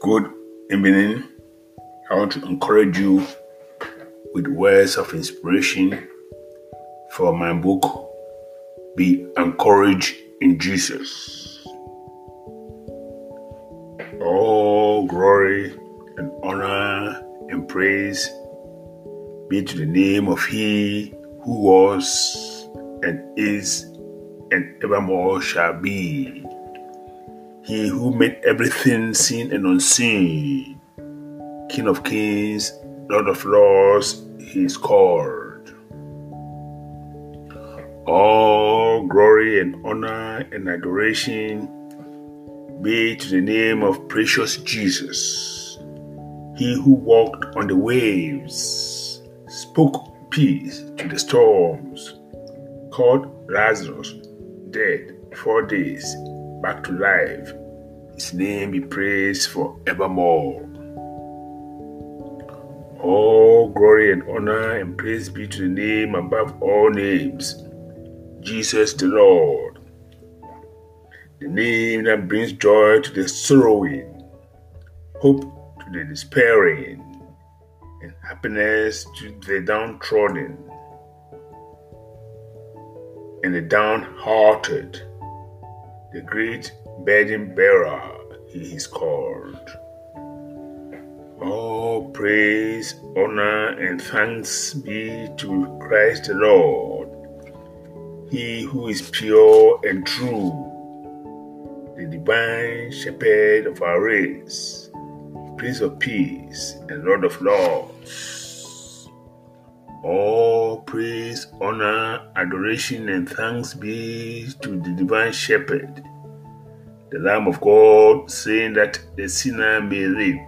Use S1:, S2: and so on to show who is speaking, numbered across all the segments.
S1: Good evening. I want to encourage you with words of inspiration for my book, Be Encouraged in Jesus. All glory and honor and praise be to the name of He who was and is and evermore shall be. He who made everything seen and unseen, King of kings, Lord of lords, he is called. All glory and honor and adoration be to the name of precious Jesus. He who walked on the waves, spoke peace to the storms, called Lazarus dead four days back to life. His name be praised forevermore. All glory and honor and praise be to the name above all names, Jesus the Lord. The name that brings joy to the sorrowing, hope to the despairing, and happiness to the downtrodden and the downhearted the great burden bearer he is called. All praise, honor, and thanks be to Christ the Lord, he who is pure and true, the divine shepherd of our race, Prince of Peace and Lord of Lords. All praise, honor, adoration, and thanks be to the divine shepherd, the Lamb of God, saying that the sinner may live,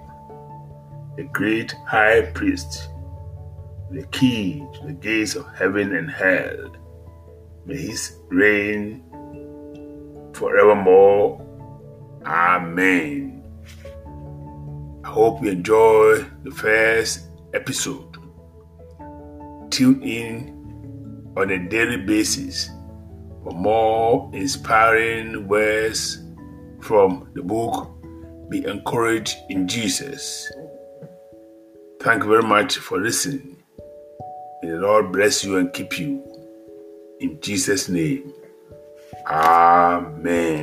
S1: the great high priest, the key to the gates of heaven and hell. May his reign forevermore. Amen. I hope you enjoy the first episode tune in on a daily basis for more inspiring words from the book Be Encouraged in Jesus. Thank you very much for listening. May the Lord bless you and keep you. In Jesus' name, Amen.